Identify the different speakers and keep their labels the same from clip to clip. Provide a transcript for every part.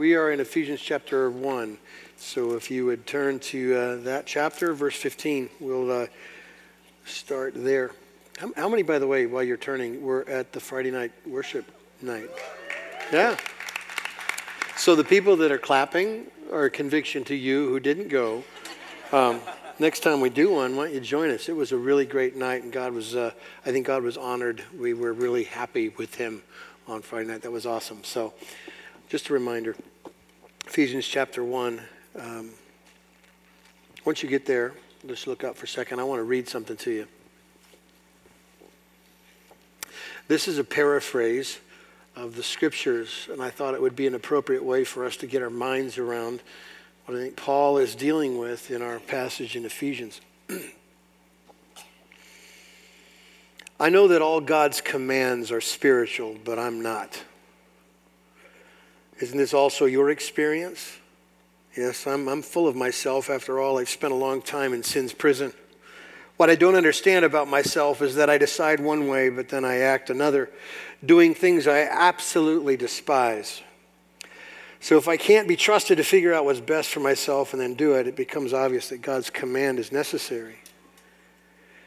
Speaker 1: We are in Ephesians chapter 1. So if you would turn to uh, that chapter, verse 15, we'll uh, start there. How, how, many, by the way, while you're turning, were at the Friday night worship night? Yeah. So the people that are clapping are a conviction to you who didn't go. Um, next time we do one, why don't you join us? It was a really great night, and God was, uh, I think God was honored. We were really happy with Him on Friday night. That was awesome. So just a reminder Ephesians chapter 1. Um, once you get there, just look up for a second. I want to read something to you. This is a paraphrase of the scriptures, and I thought it would be an appropriate way for us to get our minds around what I think Paul is dealing with in our passage in Ephesians. I know that all God's commands are spiritual, but I'm not. Isn't this also your experience? Yes, I'm, I'm full of myself. After all, I've spent a long time in sin's prison. What I don't understand about myself is that I decide one way, but then I act another, doing things I absolutely despise. So if I can't be trusted to figure out what's best for myself and then do it, it becomes obvious that God's command is necessary.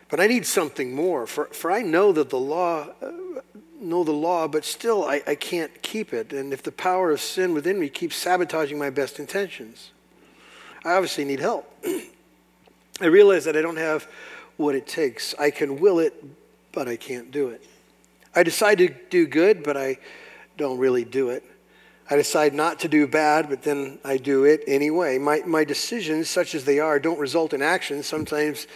Speaker 1: But I need something more, for, for I know that the law, uh, know the law, but still I, I can't keep it. And if the power of sin within me keeps sabotaging my best intentions, I obviously need help. I realize that I don't have what it takes. I can will it, but I can't do it. I decide to do good, but I don't really do it. I decide not to do bad, but then I do it anyway. My, my decisions, such as they are, don't result in action. Sometimes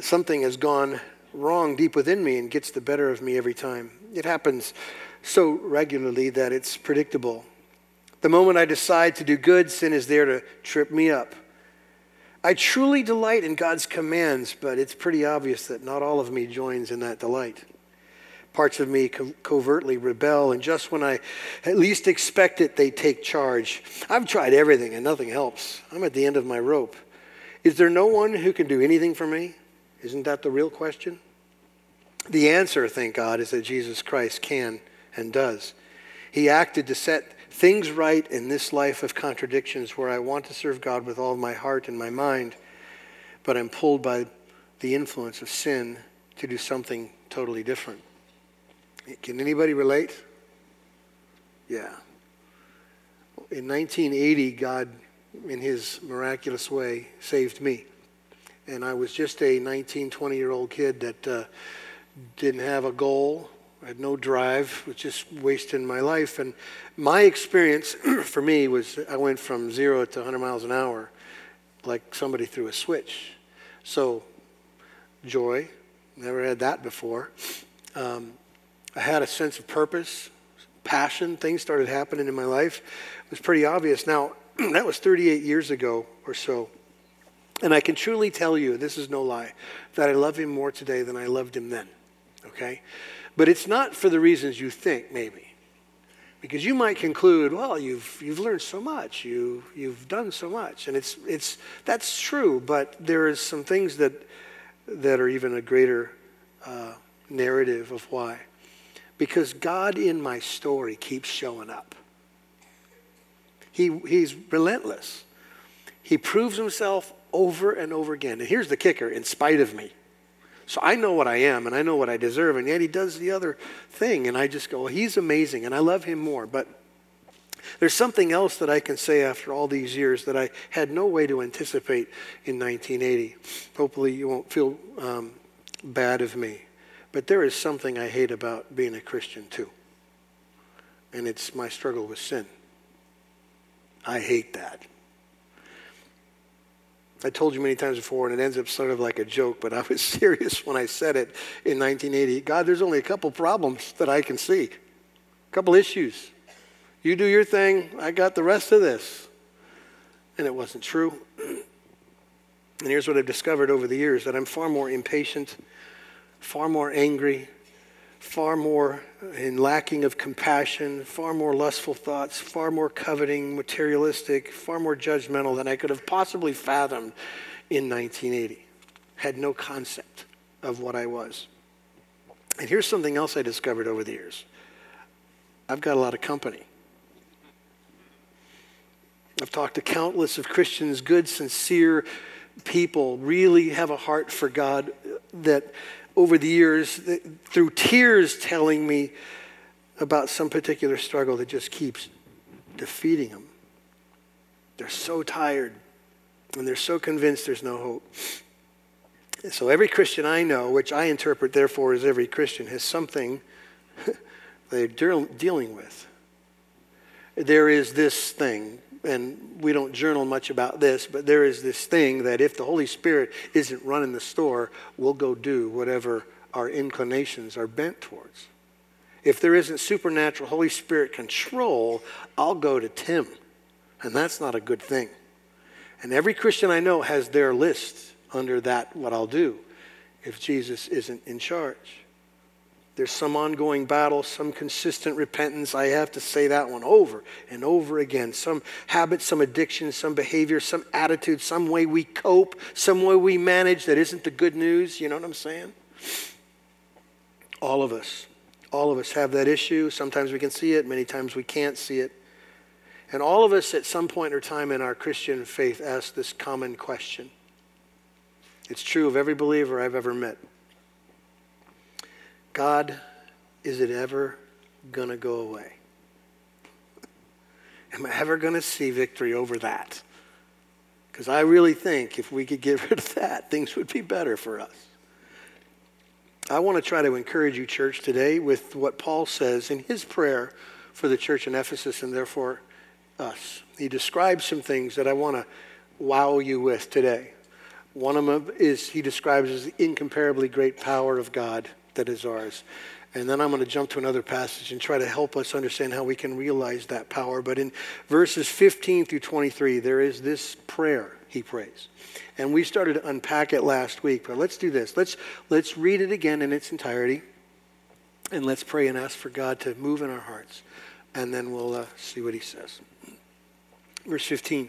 Speaker 1: something has gone wrong deep within me and gets the better of me every time. It happens so regularly that it's predictable. The moment I decide to do good, sin is there to trip me up. I truly delight in God's commands, but it's pretty obvious that not all of me joins in that delight. Parts of me co- covertly rebel, and just when I at least expect it, they take charge. I've tried everything and nothing helps. I'm at the end of my rope. Is there no one who can do anything for me? Isn't that the real question? The answer, thank God, is that Jesus Christ can and does. He acted to set things right in this life of contradictions where I want to serve God with all my heart and my mind, but I'm pulled by the influence of sin to do something totally different. Can anybody relate? Yeah. In 1980, God, in his miraculous way, saved me. And I was just a 19, 20 year old kid that. Uh, didn't have a goal. I had no drive, was just wasting my life. And my experience for me was I went from zero to 100 miles an hour like somebody threw a switch. So, joy, never had that before. Um, I had a sense of purpose, passion, things started happening in my life. It was pretty obvious. Now, that was 38 years ago or so. And I can truly tell you, this is no lie, that I love him more today than I loved him then okay? But it's not for the reasons you think, maybe. Because you might conclude, well, you've, you've learned so much, you, you've done so much. And it's, it's, that's true, but there is some things that, that are even a greater uh, narrative of why. Because God in my story keeps showing up. He, he's relentless. He proves himself over and over again. And here's the kicker in spite of me. So I know what I am and I know what I deserve, and yet he does the other thing. And I just go, well, he's amazing and I love him more. But there's something else that I can say after all these years that I had no way to anticipate in 1980. Hopefully, you won't feel um, bad of me. But there is something I hate about being a Christian, too. And it's my struggle with sin. I hate that. I told you many times before, and it ends up sort of like a joke, but I was serious when I said it in 1980. God, there's only a couple problems that I can see, a couple issues. You do your thing, I got the rest of this. And it wasn't true. And here's what I've discovered over the years that I'm far more impatient, far more angry, far more in lacking of compassion, far more lustful thoughts, far more coveting, materialistic, far more judgmental than I could have possibly fathomed in 1980. Had no concept of what I was. And here's something else I discovered over the years I've got a lot of company. I've talked to countless of Christians, good, sincere people, really have a heart for God that over the years, through tears telling me about some particular struggle that just keeps defeating them. They're so tired and they're so convinced there's no hope. So every Christian I know, which I interpret therefore as every Christian, has something they're dealing with. There is this thing, and we don't journal much about this, but there is this thing that if the Holy Spirit isn't running the store, we'll go do whatever our inclinations are bent towards. If there isn't supernatural Holy Spirit control, I'll go to Tim. And that's not a good thing. And every Christian I know has their list under that, what I'll do if Jesus isn't in charge. There's some ongoing battle, some consistent repentance. I have to say that one over and over again. Some habit, some addiction, some behavior, some attitude, some way we cope, some way we manage that isn't the good news. You know what I'm saying? All of us. All of us have that issue. Sometimes we can see it, many times we can't see it. And all of us at some point or time in our Christian faith ask this common question. It's true of every believer I've ever met. God, is it ever going to go away? Am I ever going to see victory over that? Because I really think if we could get rid of that, things would be better for us. I want to try to encourage you, church, today with what Paul says in his prayer for the church in Ephesus and therefore us. He describes some things that I want to wow you with today. One of them is he describes as the incomparably great power of God that is ours. And then I'm going to jump to another passage and try to help us understand how we can realize that power. But in verses 15 through 23, there is this prayer he prays. And we started to unpack it last week, but let's do this. Let's, let's read it again in its entirety, and let's pray and ask for God to move in our hearts. And then we'll uh, see what he says. Verse 15.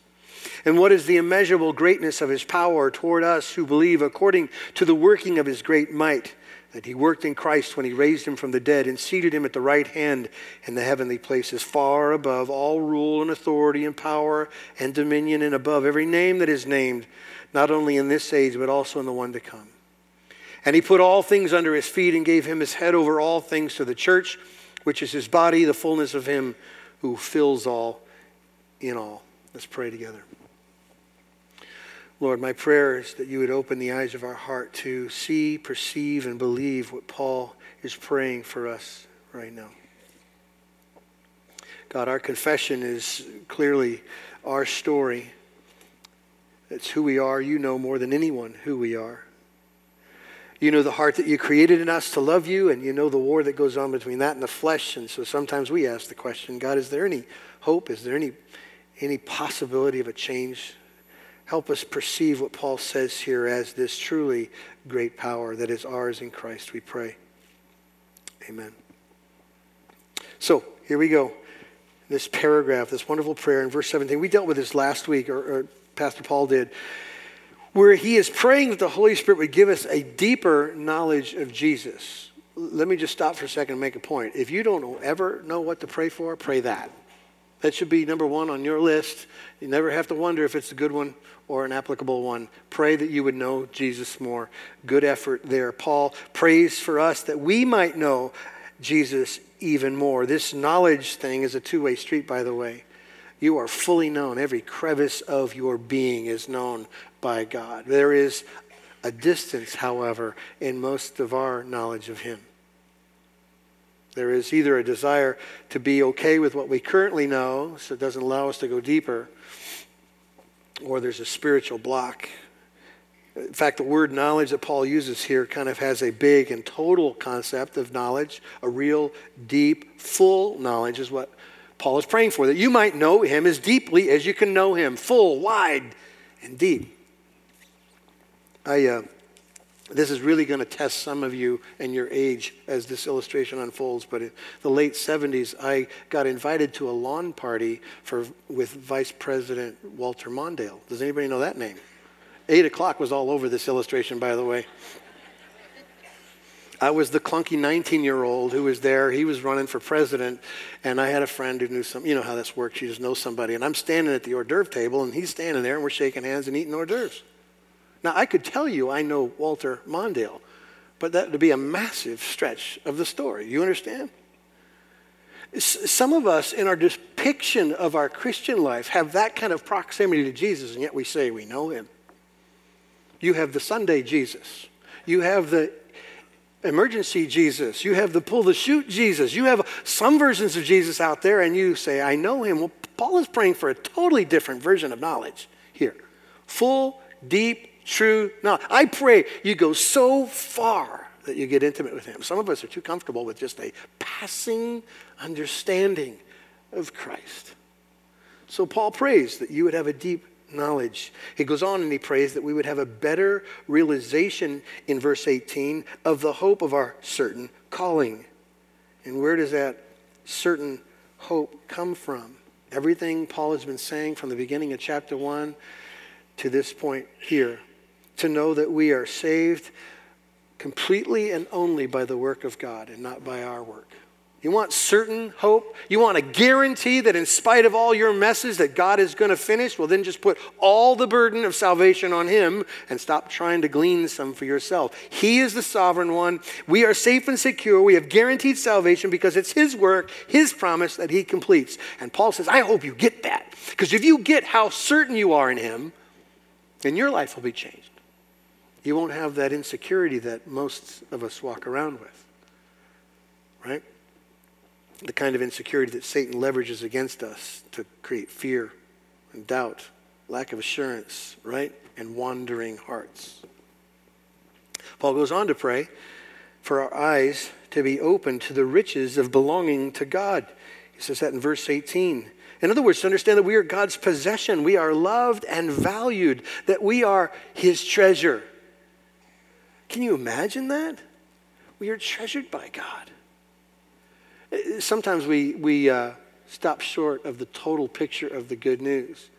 Speaker 1: and what is the immeasurable greatness of his power toward us who believe according to the working of his great might that he worked in Christ when he raised him from the dead and seated him at the right hand in the heavenly places, far above all rule and authority and power and dominion, and above every name that is named, not only in this age, but also in the one to come. And he put all things under his feet and gave him his head over all things to the church, which is his body, the fullness of him who fills all in all. Let's pray together. Lord, my prayer is that you would open the eyes of our heart to see, perceive, and believe what Paul is praying for us right now. God, our confession is clearly our story. It's who we are. You know more than anyone who we are. You know the heart that you created in us to love you, and you know the war that goes on between that and the flesh. And so sometimes we ask the question God, is there any hope? Is there any, any possibility of a change help us perceive what Paul says here as this truly great power that is ours in Christ, we pray. Amen. So, here we go. This paragraph, this wonderful prayer in verse 17. We dealt with this last week, or, or Pastor Paul did, where he is praying that the Holy Spirit would give us a deeper knowledge of Jesus. Let me just stop for a second and make a point. If you don't ever know what to pray for, pray that. That should be number one on your list. You never have to wonder if it's a good one or an applicable one. Pray that you would know Jesus more. Good effort there. Paul prays for us that we might know Jesus even more. This knowledge thing is a two way street, by the way. You are fully known. Every crevice of your being is known by God. There is a distance, however, in most of our knowledge of Him. There is either a desire to be okay with what we currently know, so it doesn't allow us to go deeper, or there's a spiritual block. In fact, the word knowledge that Paul uses here kind of has a big and total concept of knowledge. A real, deep, full knowledge is what Paul is praying for, that you might know him as deeply as you can know him, full, wide, and deep. I, uh, This is really going to test some of you and your age as this illustration unfolds. But in the late 70s, I got invited to a lawn party for, with Vice President Walter Mondale. Does anybody know that name? Eight o'clock was all over this illustration, by the way. I was the clunky 19 year old who was there. He was running for president, and I had a friend who knew some. You know how this works. You just know somebody. And I'm standing at the hors d'oeuvre table, and he's standing there, and we're shaking hands and eating hors d'oeuvres. Now, I could tell you I know Walter Mondale, but that would be a massive stretch of the story. You understand? Some of us, in our depiction of our Christian life, have that kind of proximity to Jesus, and yet we say we know him. You have the Sunday Jesus. You have the emergency Jesus. You have the pull the chute Jesus. You have some versions of Jesus out there, and you say, I know him. Well, Paul is praying for a totally different version of knowledge here full, deep, true knowledge. I pray you go so far that you get intimate with him. Some of us are too comfortable with just a passing understanding of Christ. So Paul prays that you would have a deep knowledge. He goes on and he prays that we would have a better realization in verse 18 of the hope of our certain calling. And where does that certain hope come from? Everything Paul has been saying from the beginning of chapter 1 to this point here to know that we are saved completely and only by the work of God and not by our work. You want certain hope? You want a guarantee that in spite of all your messes that God is going to finish? Well, then just put all the burden of salvation on him and stop trying to glean some for yourself. He is the sovereign one. We are safe and secure. We have guaranteed salvation because it's his work, his promise that he completes. And Paul says, I hope you get that. Because if you get how certain you are in him, then your life will be changed. You won't have that insecurity that most of us walk around with. Right? the kind of insecurity that Satan leverages against us to create fear and doubt, lack of assurance, right? And wandering hearts. Paul goes on to pray for our eyes to be open to the riches of belonging to God. He says that in verse 18. In other words, to understand that we are God's possession, we are loved and valued, that we are His treasure. Can you imagine that? We are treasured by God. Sometimes we, we uh, stop short of the total picture of the good news.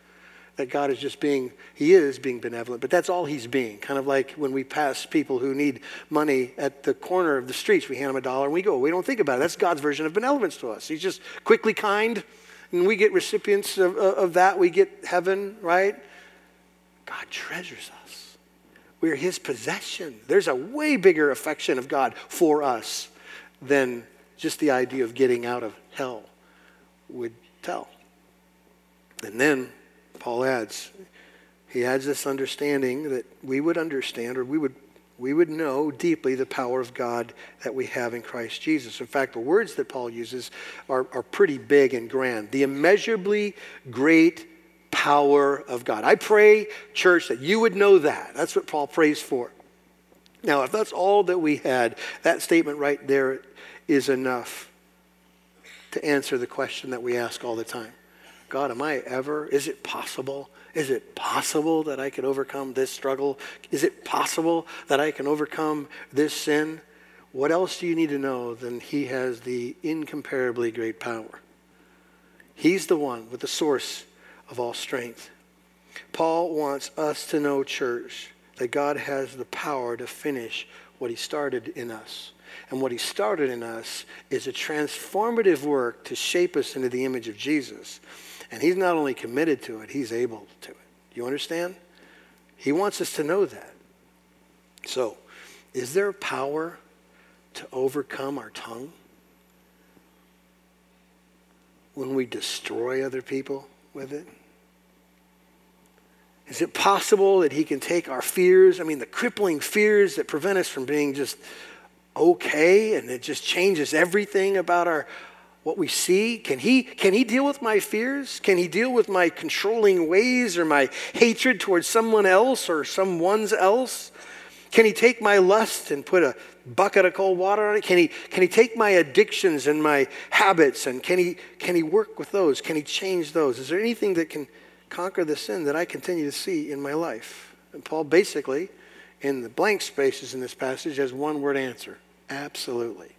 Speaker 1: That God is just being, He is being benevolent, but that's all He's being. Kind of like when we pass people who need money at the corner of the streets, we hand them a dollar and we go. We don't think about it. That's God's version of benevolence to us. He's just quickly kind, and we get recipients of, of that. We get heaven, right? God treasures us. We're His possession. There's a way bigger affection of God for us than just the idea of getting out of hell would tell. And then Paul adds, he adds this understanding that we would understand or we would we would know deeply the power of God that we have in Christ Jesus. In fact, the words that Paul uses are, are pretty big and grand. The immeasurably great power of God. I pray, church, that you would know that. That's what Paul prays for. Now, if that's all that we had, that statement right there is enough to answer the question that we ask all the time God, am I ever, is it possible? Is it possible that I can overcome this struggle? Is it possible that I can overcome this sin? What else do you need to know than He has the incomparably great power? He's the one with the source of all strength. Paul wants us to know, church, that God has the power to finish what He started in us. And what he started in us is a transformative work to shape us into the image of Jesus. And he's not only committed to it, he's able to it. You understand? He wants us to know that. So, is there power to overcome our tongue? When we destroy other people with it? Is it possible that he can take our fears, I mean, the crippling fears that prevent us from being just okay and it just changes everything about our what we see? Can he can he deal with my fears? Can he deal with my controlling ways or my hatred towards someone else or someone's else? Can he take my lust and put a bucket of cold water on it? Can he can he take my addictions and my habits and can he can he work with those? Can he change those? Is there anything that can conquer the sin that i continue to see in my life and paul basically in the blank spaces in this passage has one word answer absolutely.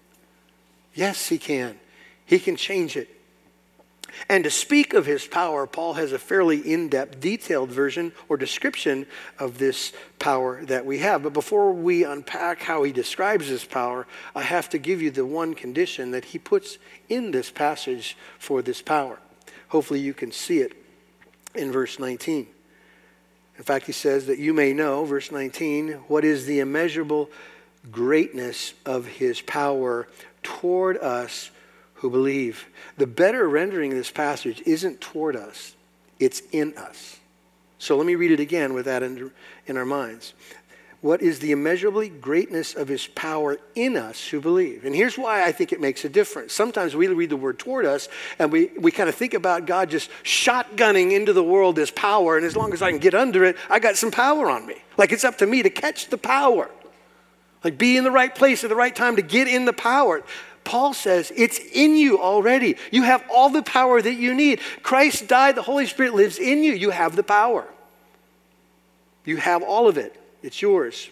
Speaker 1: Yes, he can. He can change it. And to speak of his power, Paul has a fairly in depth, detailed version or description of this power that we have. But before we unpack how he describes this power, I have to give you the one condition that he puts in this passage for this power. Hopefully, you can see it in verse 19. In fact, he says that you may know, verse 19, what is the immeasurable greatness of his power toward us who believe. The better rendering of this passage isn't toward us, it's in us. So let me read it again with that in, in our minds. What is the immeasurably greatness of his power in us who believe? And here's why I think it makes a difference. Sometimes we read the word toward us and we, we kind of think about God just shotgunning into the world this power, and as long as I can get under it, I got some power on me. Like it's up to me to catch the power. Like be in the right place at the right time to get in the power. Paul says it's in you already. You have all the power that you need. Christ died, the Holy Spirit lives in you. You have the power. You have all of it. It's yours.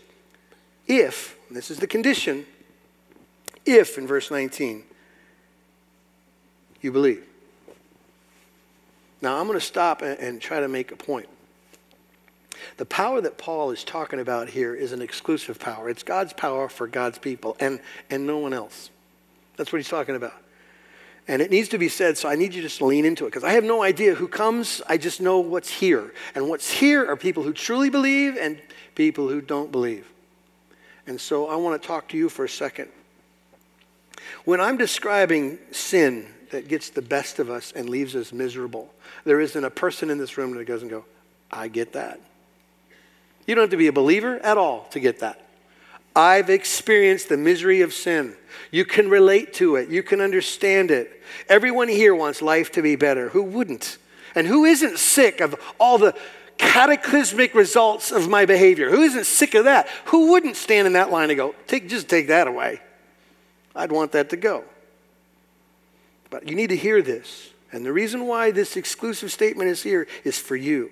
Speaker 1: If, this is the condition, if, in verse 19, you believe. Now, I'm going to stop and, try to make a point. The power that Paul is talking about here is an exclusive power. It's God's power for God's people and, and no one else. That's what he's talking about. And it needs to be said, so I need you to just lean into it because I have no idea who comes. I just know what's here. And what's here are people who truly believe and people who don't believe. And so I want to talk to you for a second. When I'm describing sin that gets the best of us and leaves us miserable, there isn't a person in this room that doesn't go, I get that. You don't have to be a believer at all to get that. I've experienced the misery of sin. You can relate to it. You can understand it. Everyone here wants life to be better. Who wouldn't? And who isn't sick of all the cataclysmic results of my behavior? Who isn't sick of that? Who wouldn't stand in that line and go, take, just take that away? I'd want that to go. But you need to hear this. And the reason why this exclusive statement is here is for you.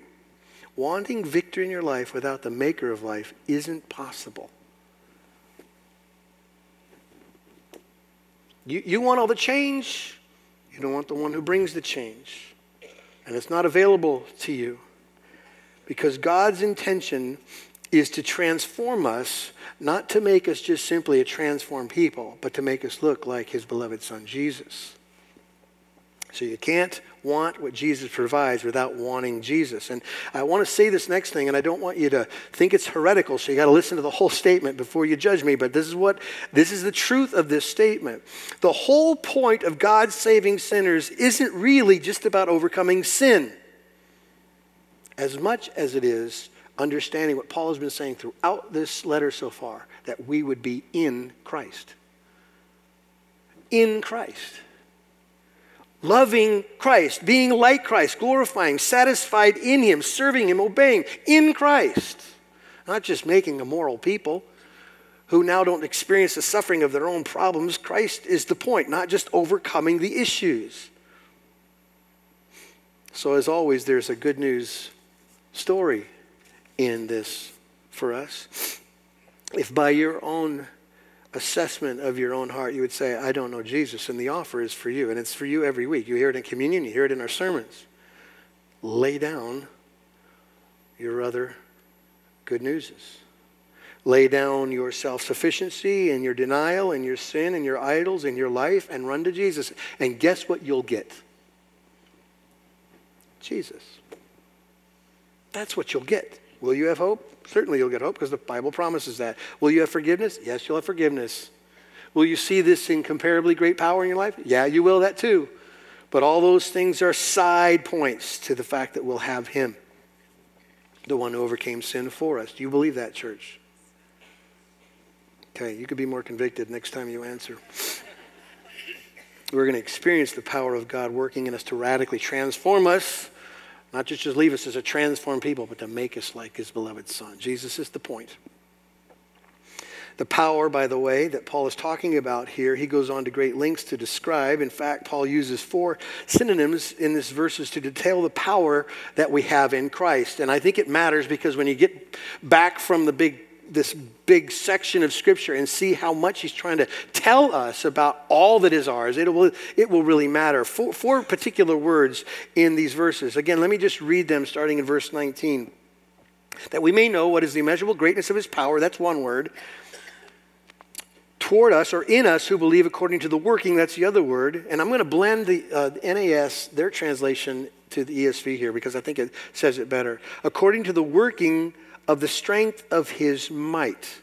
Speaker 1: Wanting victory in your life without the maker of life isn't possible. You, you want all the change, you don't want the one who brings the change. And it's not available to you because God's intention is to transform us, not to make us just simply a transformed people, but to make us look like his beloved son Jesus. So you can't want what Jesus provides without wanting Jesus. And I want to say this next thing, and I don't want you to think it's heretical, so you got to listen to the whole statement before you judge me, but this is what this is the truth of this statement. The whole point of God saving sinners isn't really just about overcoming sin as much as it is understanding what Paul has been saying throughout this letter so far that we would be in Christ. In Christ loving Christ, being like Christ, glorifying, satisfied in Him, serving Him, obeying in Christ. Not just making a moral people who now don't experience the suffering of their own problems. Christ is the point, not just overcoming the issues. So, as always, there's a good news story in this for us. If by your own assessment of your own heart, you would say, I don't know Jesus, and the offer is for you. And it's for you every week. You hear it in communion, you hear it in our sermons. Lay down your other good newses. Lay down your self sufficiency and your denial and your sin and your idols and your life and run to Jesus. And guess what you'll get? Jesus. That's what you'll get. Will you have hope? Certainly you'll get hope because the Bible promises that. Will you have forgiveness? Yes, you'll have forgiveness. Will you see this incomparably great power in your life? Yeah, you will that too. But all those things are side points to the fact that we'll have Him, the one who overcame sin for us. Do you believe that, church? Okay, you could be more convicted next time you answer. We're going to experience the power of God working in us to radically transform us not just to leave us as a transformed people, but to make us like his beloved Son. Jesus is the point. The power, by the way, that Paul is talking about here, he goes on to great lengths to describe. In fact, Paul uses four synonyms in this verses to detail the power that we have in Christ. And I think it matters because when you get back from the big this big section of Scripture and see how much he's trying to tell us about all that is ours, it will, it will really matter. Four, four particular words in these verses. Again, let me just read them starting in verse 19. That we may know what is the immeasurable greatness of his power, that's one word toward us or in us who believe according to the working, that's the other word. And I'm going to blend the, uh, the NAS, their translation, to the ESV here because I think it says it better. According to the working of the strength of his might.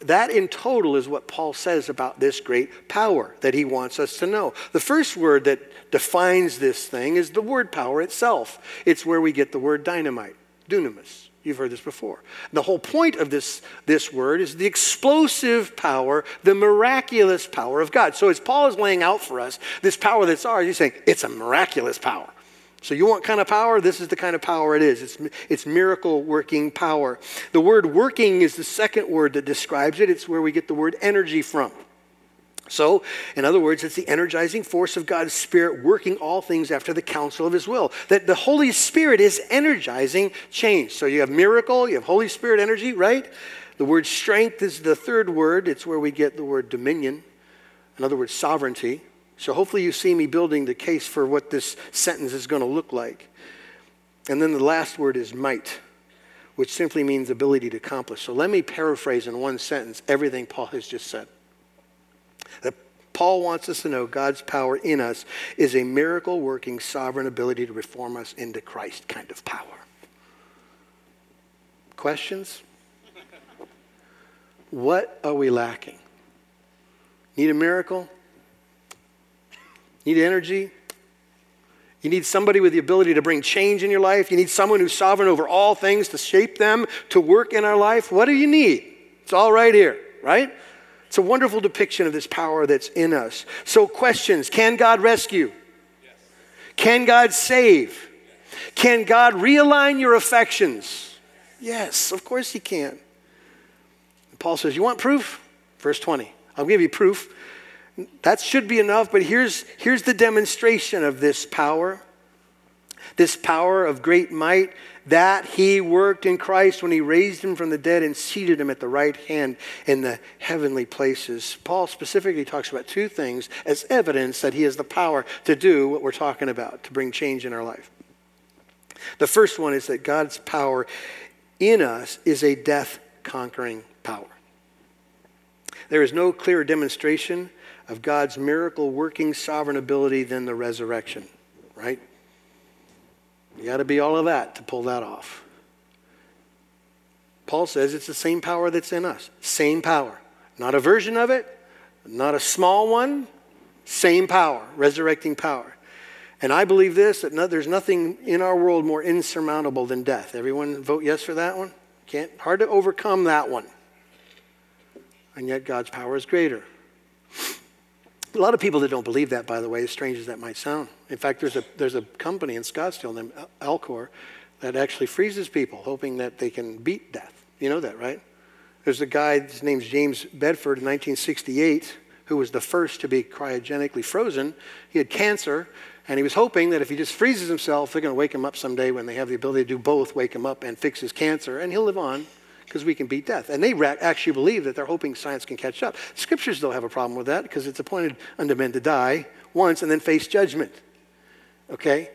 Speaker 1: That in total is what Paul says about this great power that he wants us to know. The first word that defines this thing is the word power itself. It's where we get the word dynamite, dunamis. You've heard this before. The whole point of this, this word is the explosive power, the miraculous power of God. So as Paul is laying out for us this power that's ours, he's saying it's a miraculous power. So you want kind of power? This is the kind of power it is. It's, it's miracle working power. The word working is the second word that describes it. It's where we get the word energy from. So, in other words, it's the energizing force of God's Spirit working all things after the counsel of His will. That the Holy Spirit is energizing change. So, you have miracle, you have Holy Spirit energy, right? The word strength is the third word. It's where we get the word dominion. In other words, sovereignty. So, hopefully, you see me building the case for what this sentence is going to look like. And then the last word is might, which simply means ability to accomplish. So, let me paraphrase in one sentence everything Paul has just said. That Paul wants us to know God's power in us is a miracle working, sovereign ability to reform us into Christ kind of power. Questions? What are we lacking? Need a miracle? Need energy? You need somebody with the ability to bring change in your life. You need someone who's sovereign over all things to shape them, to work in our life. What do you need? It's all right here, right? It's a wonderful depiction of this power that's in us. So, questions Can God rescue? Yes. Can God save? Yes. Can God realign your affections? Yes, of course He can. And Paul says, You want proof? Verse 20. I'll give you proof. That should be enough, but here's, here's the demonstration of this power this power of great might that he worked in Christ when he raised him from the dead and seated him at the right hand in the heavenly places. Paul specifically talks about two things as evidence that he has the power to do what we're talking about, to bring change in our life. The first one is that God's power in us is a death conquering power. There is no clearer demonstration of God's miracle working sovereign ability than the resurrection, right? You got to be all of that to pull that off. Paul says it's the same power that's in us. Same power. Not a version of it, not a small one, same power, resurrecting power. And I believe this that no, there's nothing in our world more insurmountable than death. Everyone vote yes for that one? Can't hard to overcome that one. And yet God's power is greater. A lot of people that don't believe that, by the way, as strange as that might sound. In fact, there's a, there's a company in Scottsdale named Alcor that actually freezes people, hoping that they can beat death. You know that, right? There's a guy, his name's James Bedford in 1968, who was the first to be cryogenically frozen. He had cancer, and he was hoping that if he just freezes himself, they're going to wake him up someday when they have the ability to do both, wake him up and fix his cancer, and he'll live on because we can beat death. And they actually believe that they're hoping science can catch up. Scriptures don't have a problem with that because it's appointed unto men to die once and then face judgment. Okay?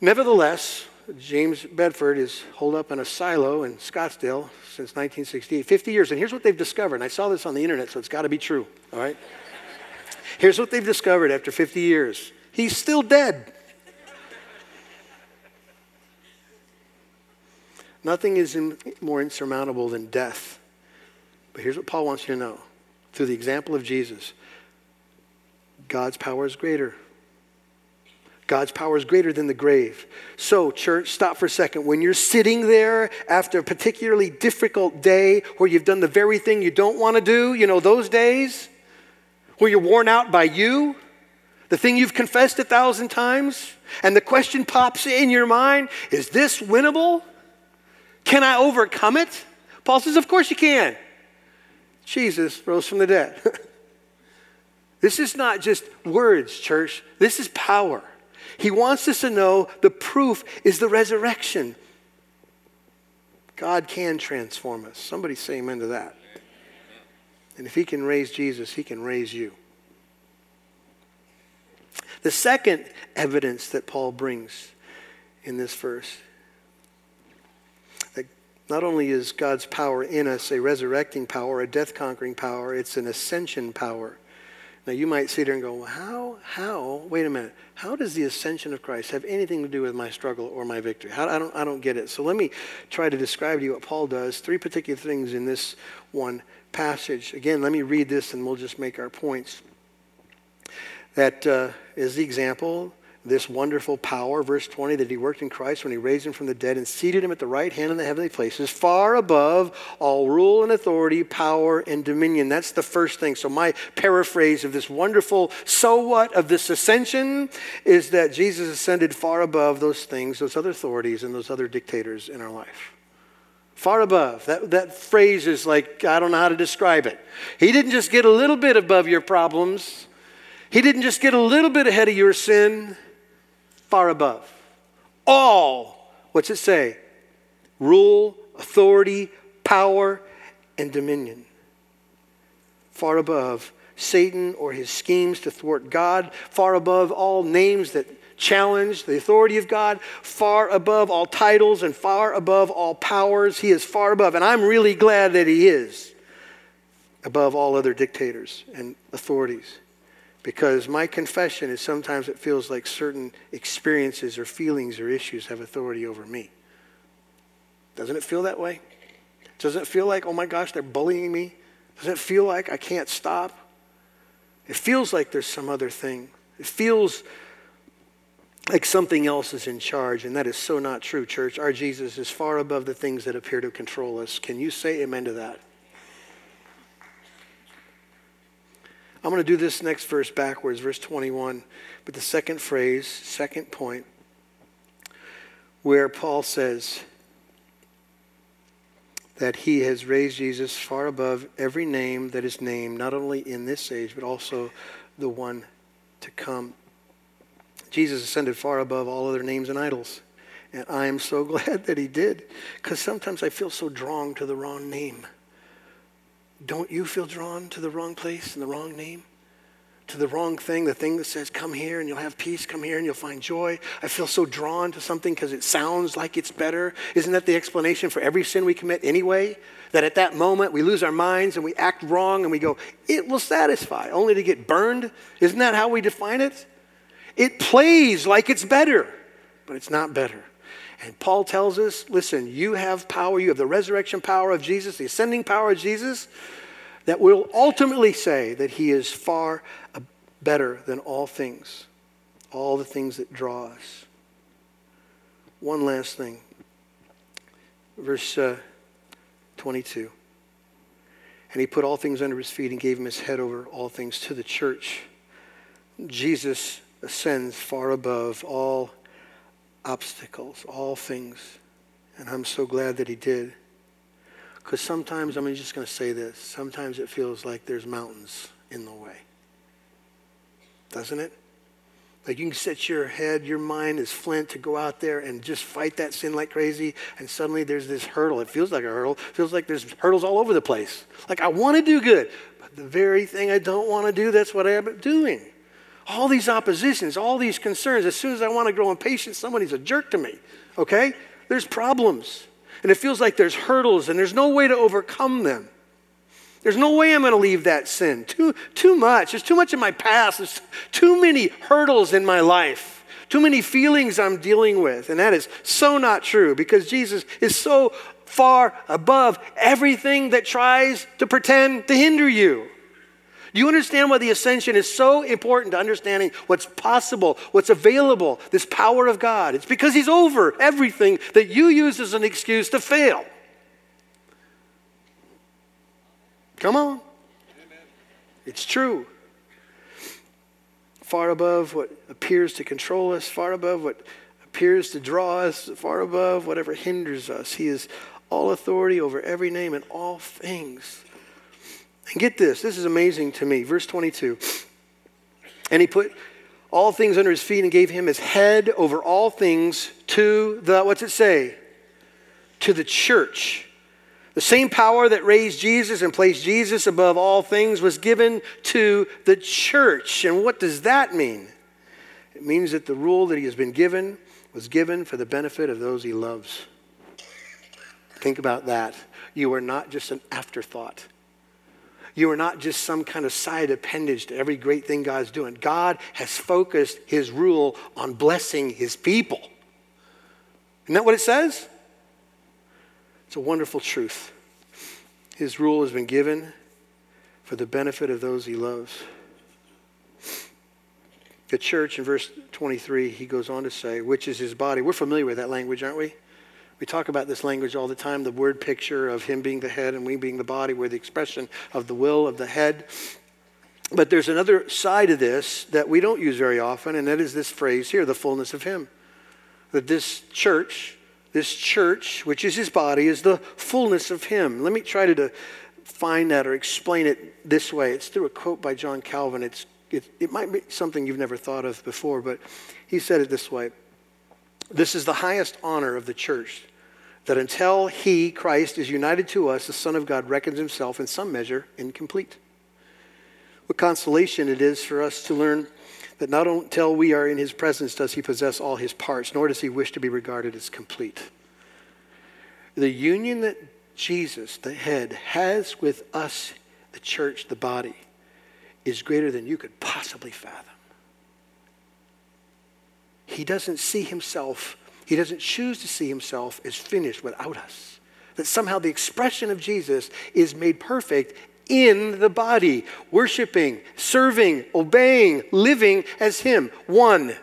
Speaker 1: Nevertheless, James Bedford is holed up in a silo in Scottsdale since 1968, 50 years. And here's what they've discovered. And I saw this on the internet, so it's got to be true. All right? Here's what they've discovered after 50 years he's still dead. Nothing is in, more insurmountable than death. But here's what Paul wants you to know through the example of Jesus God's power is greater. God's power is greater than the grave. So, church, stop for a second. When you're sitting there after a particularly difficult day where you've done the very thing you don't want to do, you know, those days where you're worn out by you, the thing you've confessed a thousand times, and the question pops in your mind is this winnable? Can I overcome it? Paul says, Of course you can. Jesus rose from the dead. this is not just words, church, this is power. He wants us to know the proof is the resurrection. God can transform us. Somebody say amen to that. And if he can raise Jesus, he can raise you. The second evidence that Paul brings in this verse not only is God's power in us a resurrecting power, a death conquering power, it's an ascension power. Now you might sit there and go, well, how, how, wait a minute, how does the ascension of Christ have anything to do with my struggle or my victory? How, I, don't, I don't get it. So let me try to describe to you what Paul does. Three particular things in this one passage. Again, let me read this and we'll just make our points. That uh, is the example this wonderful power, verse 20, that he worked in Christ when he raised him from the dead and seated him at the right hand in the heavenly places, far above all rule and authority, power and dominion. That's the first thing. So, my paraphrase of this wonderful so what of this ascension is that Jesus ascended far above those things, those other authorities, and those other dictators in our life. Far above. That, that phrase is like, I don't know how to describe it. He didn't just get a little bit above your problems. He didn't just get a little bit ahead of your sin far above. All, what's it say? Rule, authority, power, and dominion. Far above Satan or his schemes to thwart God, far above all names that challenge the authority of God, far above all titles and far above all powers. He is far above. And I'm really glad that he is above all other dictators and authorities because my confession is sometimes it feels like certain experiences or feelings or issues have authority over me. Doesn't it feel that way? Doesn't it feel like, oh my gosh, they're bullying me? Doesn't it feel like I can't stop? It feels like there's some other thing. It feels like something else is in charge, and that is so not true, church. Our Jesus is far above the things that appear to control us. Can you say amen to that? I'm going to do this next verse backwards, verse 21. But the second phrase, second point, where Paul says that he has raised Jesus far above every name that is named, not only in this age, but also the one to come. Jesus ascended far above all other names and idols. And I am so glad that he did, because sometimes I feel so drawn to the wrong name. Don't you feel drawn to the wrong place and the wrong name? To the wrong thing, the thing that says, come here and you'll have peace, come here and you'll find joy. I feel so drawn to something because it sounds like it's better. Isn't that the explanation for every sin we commit anyway? That at that moment we lose our minds and we act wrong and we go, it will satisfy, only to get burned? Isn't that how we define it? It plays like it's better, but it's not better. And Paul tells us listen, you have power, you have the resurrection power of Jesus, the ascending power of Jesus, that will ultimately say that he is far better than all things, all the things that draw us. One last thing. Verse uh, 22. And he put all things under his feet and gave him his head over all things to the church. Jesus ascends far above all obstacles, all things. And I'm so glad that he did. Because sometimes, I'm just going to say this, sometimes it feels like there's mountains in the way. Doesn't it? Like you can set your head, your mind is flint to go out there and just fight that sin like crazy, and suddenly there's this hurdle. It feels like a hurdle. It feels like there's hurdles all over the place. Like I want to do good, but the very thing I don't want to do, that's what I'm doing all these oppositions, all these concerns. As soon as I want to grow in patience, somebody's a jerk to me. Okay? There's problems. And it feels like there's hurdles and there's no way to overcome them. There's no way I'm going to leave that sin. Too, too much. There's too much in my past. There's too many hurdles in my life. Too many feelings I'm dealing with. And that is so not true because Jesus is so far above everything that tries to pretend to hinder you. Do you understand why the ascension is so important to understanding what's possible, what's available, this power of God? It's because He's over everything that you use as an excuse to fail. Come on. It's true. Far above what appears to control us, far above what appears to draw us, far above whatever hinders us. He is all authority over every name and all things. And get this, this is amazing to me. Verse 22. And he put all things under his feet and gave him his head over all things to the, what's it say? to the church. The same power that raised Jesus and placed Jesus above all things was given to the church. And what does that mean? It means that the rule that he has been given was given for the benefit of those he loves. Think about that. You are not just an afterthought. You are not just some kind of side appendage to every great thing God's doing. God has focused his rule on blessing his people. Isn't that what it says? It's a wonderful truth. His rule has been given for the benefit of those he loves. The church, in verse 23, he goes on to say, which is his body. We're familiar with that language, aren't we? We talk about this language all the time the word picture of him being the head and we being the body, where the expression of the will of the head. But there's another side of this that we don't use very often, and that is this phrase here the fullness of him. That this church, this church, which is his body, is the fullness of him. Let me try to define that or explain it this way. It's through a quote by John Calvin. It's, it, it might be something you've never thought of before, but he said it this way this is the highest honor of the church, that until he, Christ, is united to us, the Son of God reckons himself in some measure incomplete. What consolation it is for us to learn that not until we are in his presence does he possess all his parts, nor does he wish to be regarded as complete. The union that Jesus, the head, has with us, the church, the body, is greater than you could possibly fathom. He doesn't see himself, he doesn't choose to see himself as finished without us. That somehow the expression of Jesus is made perfect in the body, worshiping, serving, obeying, living as Him. One.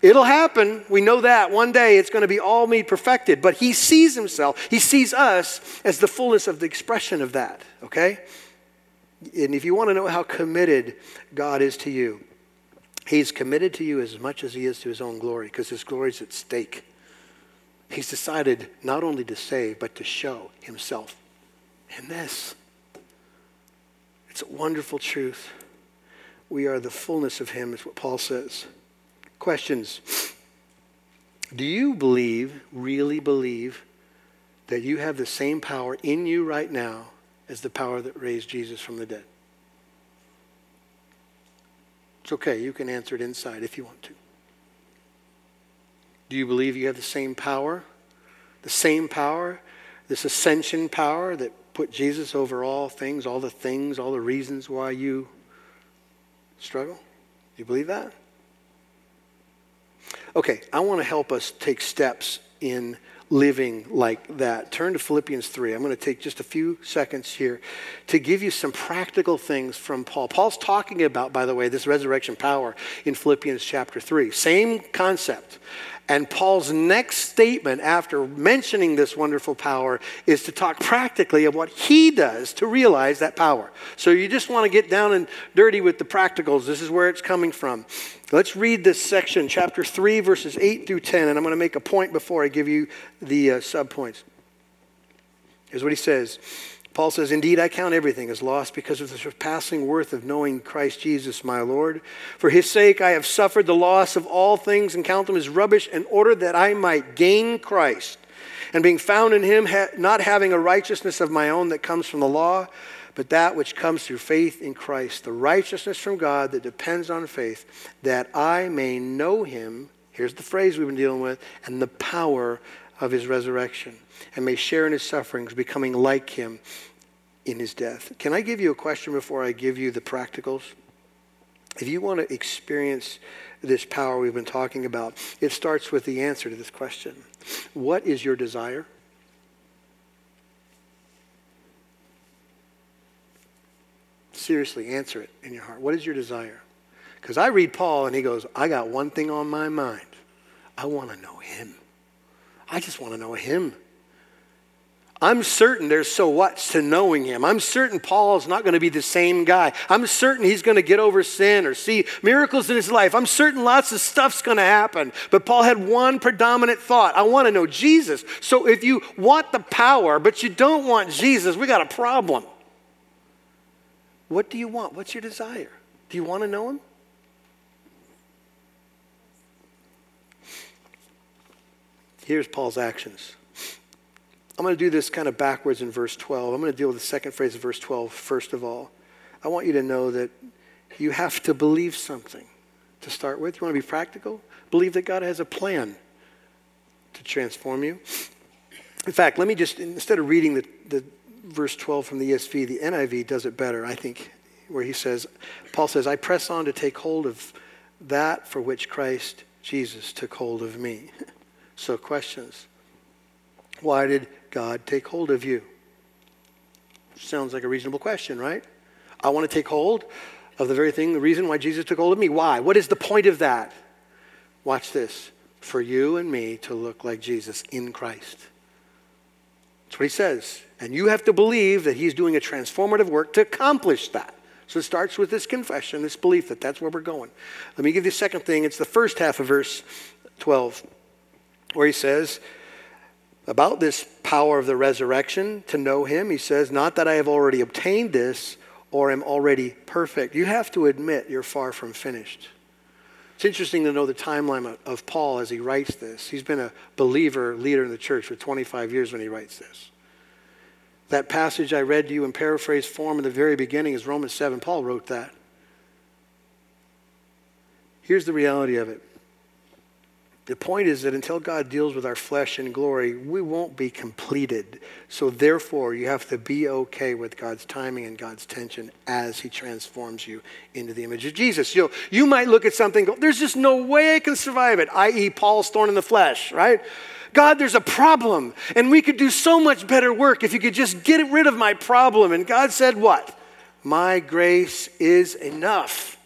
Speaker 1: It'll happen. We know that. One day it's going to be all made perfected. But He sees Himself, He sees us as the fullness of the expression of that, okay? And if you want to know how committed God is to you, He's committed to you as much as he is to his own glory because his glory is at stake. He's decided not only to save, but to show himself in this. It's a wonderful truth. We are the fullness of him, is what Paul says. Questions. Do you believe, really believe, that you have the same power in you right now as the power that raised Jesus from the dead? It's okay. You can answer it inside if you want to. Do you believe you have the same power? The same power? This ascension power that put Jesus over all things, all the things, all the reasons why you struggle? Do you believe that? Okay, I want to help us take steps in living like that. Turn to Philippians 3. I'm going to take just a few seconds here to give you some practical things from Paul. Paul's talking about, by the way, this resurrection power in Philippians chapter 3. Same concept. And Paul's next statement after mentioning this wonderful power is to talk practically of what he does to realize that power. So you just want to get down and dirty with the practicals. This is where it's coming from. Let's read this section, chapter 3, verses 8 through 10, and I'm going to make a point before I give you the uh, subpoints. Here's what he says Paul says, Indeed, I count everything as lost because of the surpassing worth of knowing Christ Jesus, my Lord. For his sake, I have suffered the loss of all things and count them as rubbish in order that I might gain Christ. And being found in him, not having a righteousness of my own that comes from the law, but that which comes through faith in Christ, the righteousness from God that depends on faith, that I may know him. Here's the phrase we've been dealing with, and the power of his resurrection, and may share in his sufferings, becoming like him in his death. Can I give you a question before I give you the practicals? If you want to experience this power we've been talking about, it starts with the answer to this question What is your desire? Seriously, answer it in your heart. What is your desire? Because I read Paul and he goes, I got one thing on my mind. I want to know him. I just want to know him. I'm certain there's so much to knowing him. I'm certain Paul's not going to be the same guy. I'm certain he's going to get over sin or see miracles in his life. I'm certain lots of stuff's going to happen. But Paul had one predominant thought I want to know Jesus. So if you want the power, but you don't want Jesus, we got a problem. What do you want? What's your desire? Do you want to know him? Here's Paul's actions. I'm going to do this kind of backwards in verse 12. I'm going to deal with the second phrase of verse 12 first of all. I want you to know that you have to believe something to start with. You want to be practical? Believe that God has a plan to transform you. In fact, let me just, instead of reading the, the verse 12 from the ESV, the NIV does it better, I think, where he says, Paul says, I press on to take hold of that for which Christ Jesus took hold of me. So, questions. Why did God take hold of you? Sounds like a reasonable question, right? I want to take hold of the very thing, the reason why Jesus took hold of me. Why? What is the point of that? Watch this. For you and me to look like Jesus in Christ. That's what he says. And you have to believe that he's doing a transformative work to accomplish that. So it starts with this confession, this belief that that's where we're going. Let me give you a second thing. It's the first half of verse 12, where he says, about this power of the resurrection to know him. He says, Not that I have already obtained this or am already perfect. You have to admit you're far from finished. It's interesting to know the timeline of Paul as he writes this. He's been a believer, leader in the church for 25 years when he writes this. That passage I read to you in paraphrase form in the very beginning is Romans 7. Paul wrote that. Here's the reality of it the point is that until God deals with our flesh in glory, we won't be completed. So, therefore, you have to be okay with God's timing and God's tension as He transforms you into the image of Jesus. You, you might look at something go, there's just no way I can survive it, i.e., Paul's thorn in the flesh, right? God, there's a problem, and we could do so much better work if you could just get rid of my problem. And God said, What? My grace is enough.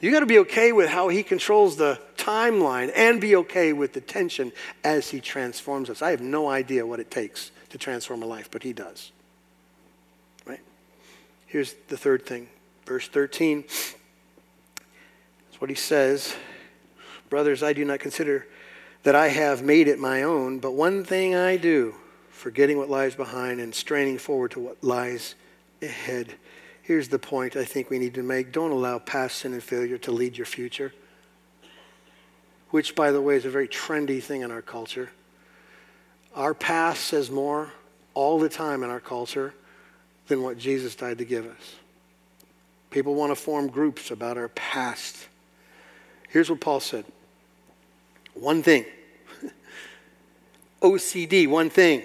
Speaker 1: You got to be okay with how he controls the timeline and be okay with the tension as he transforms us. I have no idea what it takes to transform a life, but he does. Right? Here's the third thing. Verse 13. That's what he says. Brothers, I do not consider that I have made it my own, but one thing I do, forgetting what lies behind and straining forward to what lies ahead. Here's the point I think we need to make don't allow past sin and failure to lead your future, which, by the way, is a very trendy thing in our culture. Our past says more all the time in our culture than what Jesus died to give us. People want to form groups about our past. Here's what Paul said one thing OCD, one thing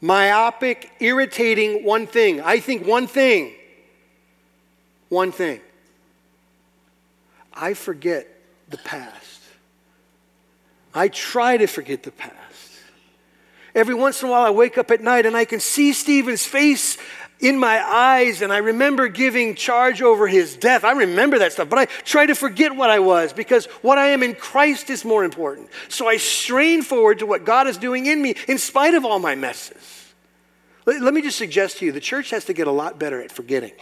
Speaker 1: myopic, irritating one thing. I think one thing. One thing. I forget the past. I try to forget the past. Every once in a while, I wake up at night and I can see Stephen's face in my eyes, and I remember giving charge over his death. I remember that stuff, but I try to forget what I was because what I am in Christ is more important. So I strain forward to what God is doing in me in spite of all my messes. Let, let me just suggest to you the church has to get a lot better at forgetting.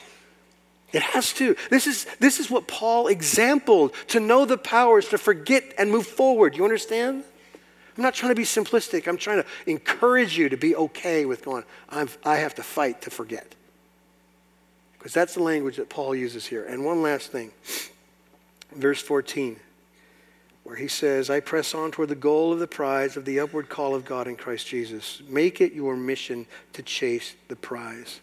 Speaker 1: It has to. This is, this is what Paul exampled to know the powers to forget and move forward. You understand? I'm not trying to be simplistic. I'm trying to encourage you to be okay with going, i have to fight to forget. Because that's the language that Paul uses here. And one last thing verse 14, where he says, I press on toward the goal of the prize of the upward call of God in Christ Jesus. Make it your mission to chase the prize.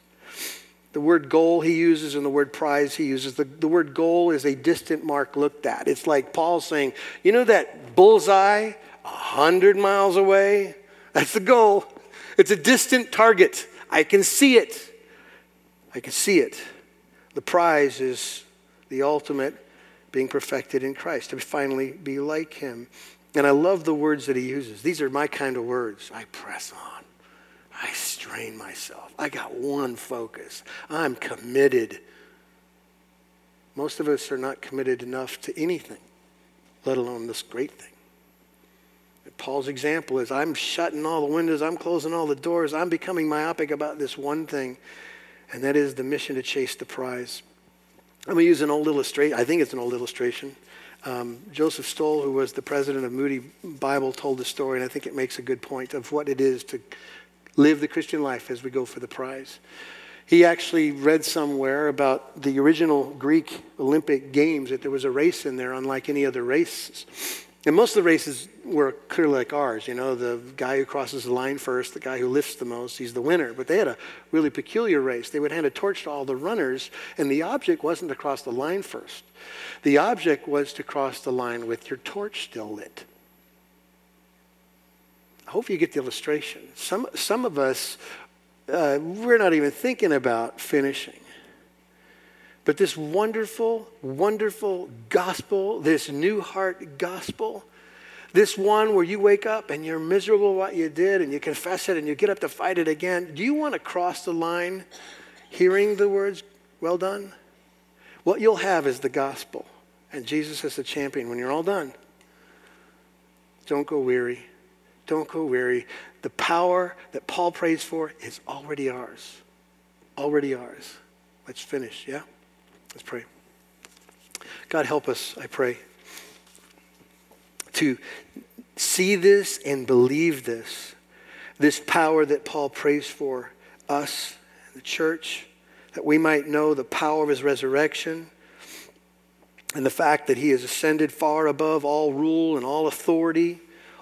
Speaker 1: The word goal he uses and the word prize he uses. The, the word goal is a distant mark looked at. It's like Paul saying, you know that bullseye 100 miles away. That's the goal. It's a distant target. I can see it. I can see it. The prize is the ultimate being perfected in Christ, to finally be like Him. And I love the words that He uses. These are my kind of words. I press on, I strain myself. I got one focus. I'm committed. Most of us are not committed enough to anything, let alone this great thing. Paul's example is I'm shutting all the windows, I'm closing all the doors, I'm becoming myopic about this one thing, and that is the mission to chase the prize. I'm going to use an old illustration. I think it's an old illustration. Um, Joseph Stowell, who was the president of Moody Bible, told the story, and I think it makes a good point of what it is to live the Christian life as we go for the prize. He actually read somewhere about the original Greek Olympic Games that there was a race in there unlike any other races. And most of the races were clearly like ours. You know, the guy who crosses the line first, the guy who lifts the most, he's the winner. But they had a really peculiar race. They would hand a torch to all the runners, and the object wasn't to cross the line first. The object was to cross the line with your torch still lit. I hope you get the illustration. Some, some of us, uh, we're not even thinking about finishing. But this wonderful, wonderful gospel, this new heart gospel, this one where you wake up and you're miserable what you did and you confess it and you get up to fight it again. Do you want to cross the line hearing the words, well done? What you'll have is the gospel. And Jesus is the champion. When you're all done, don't go weary. Don't go weary. The power that Paul prays for is already ours. Already ours. Let's finish, yeah? Let's pray. God, help us, I pray, to see this and believe this. This power that Paul prays for us, the church, that we might know the power of his resurrection and the fact that he has ascended far above all rule and all authority,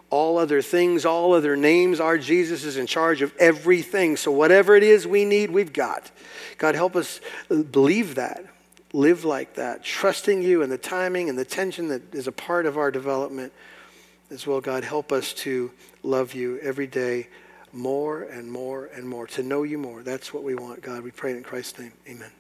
Speaker 1: all other things, all other names. Our Jesus is in charge of everything. So, whatever it is we need, we've got. God, help us believe that live like that, trusting you and the timing and the tension that is a part of our development as well. God, help us to love you every day more and more and more, to know you more. That's what we want, God. We pray in Christ's name. Amen.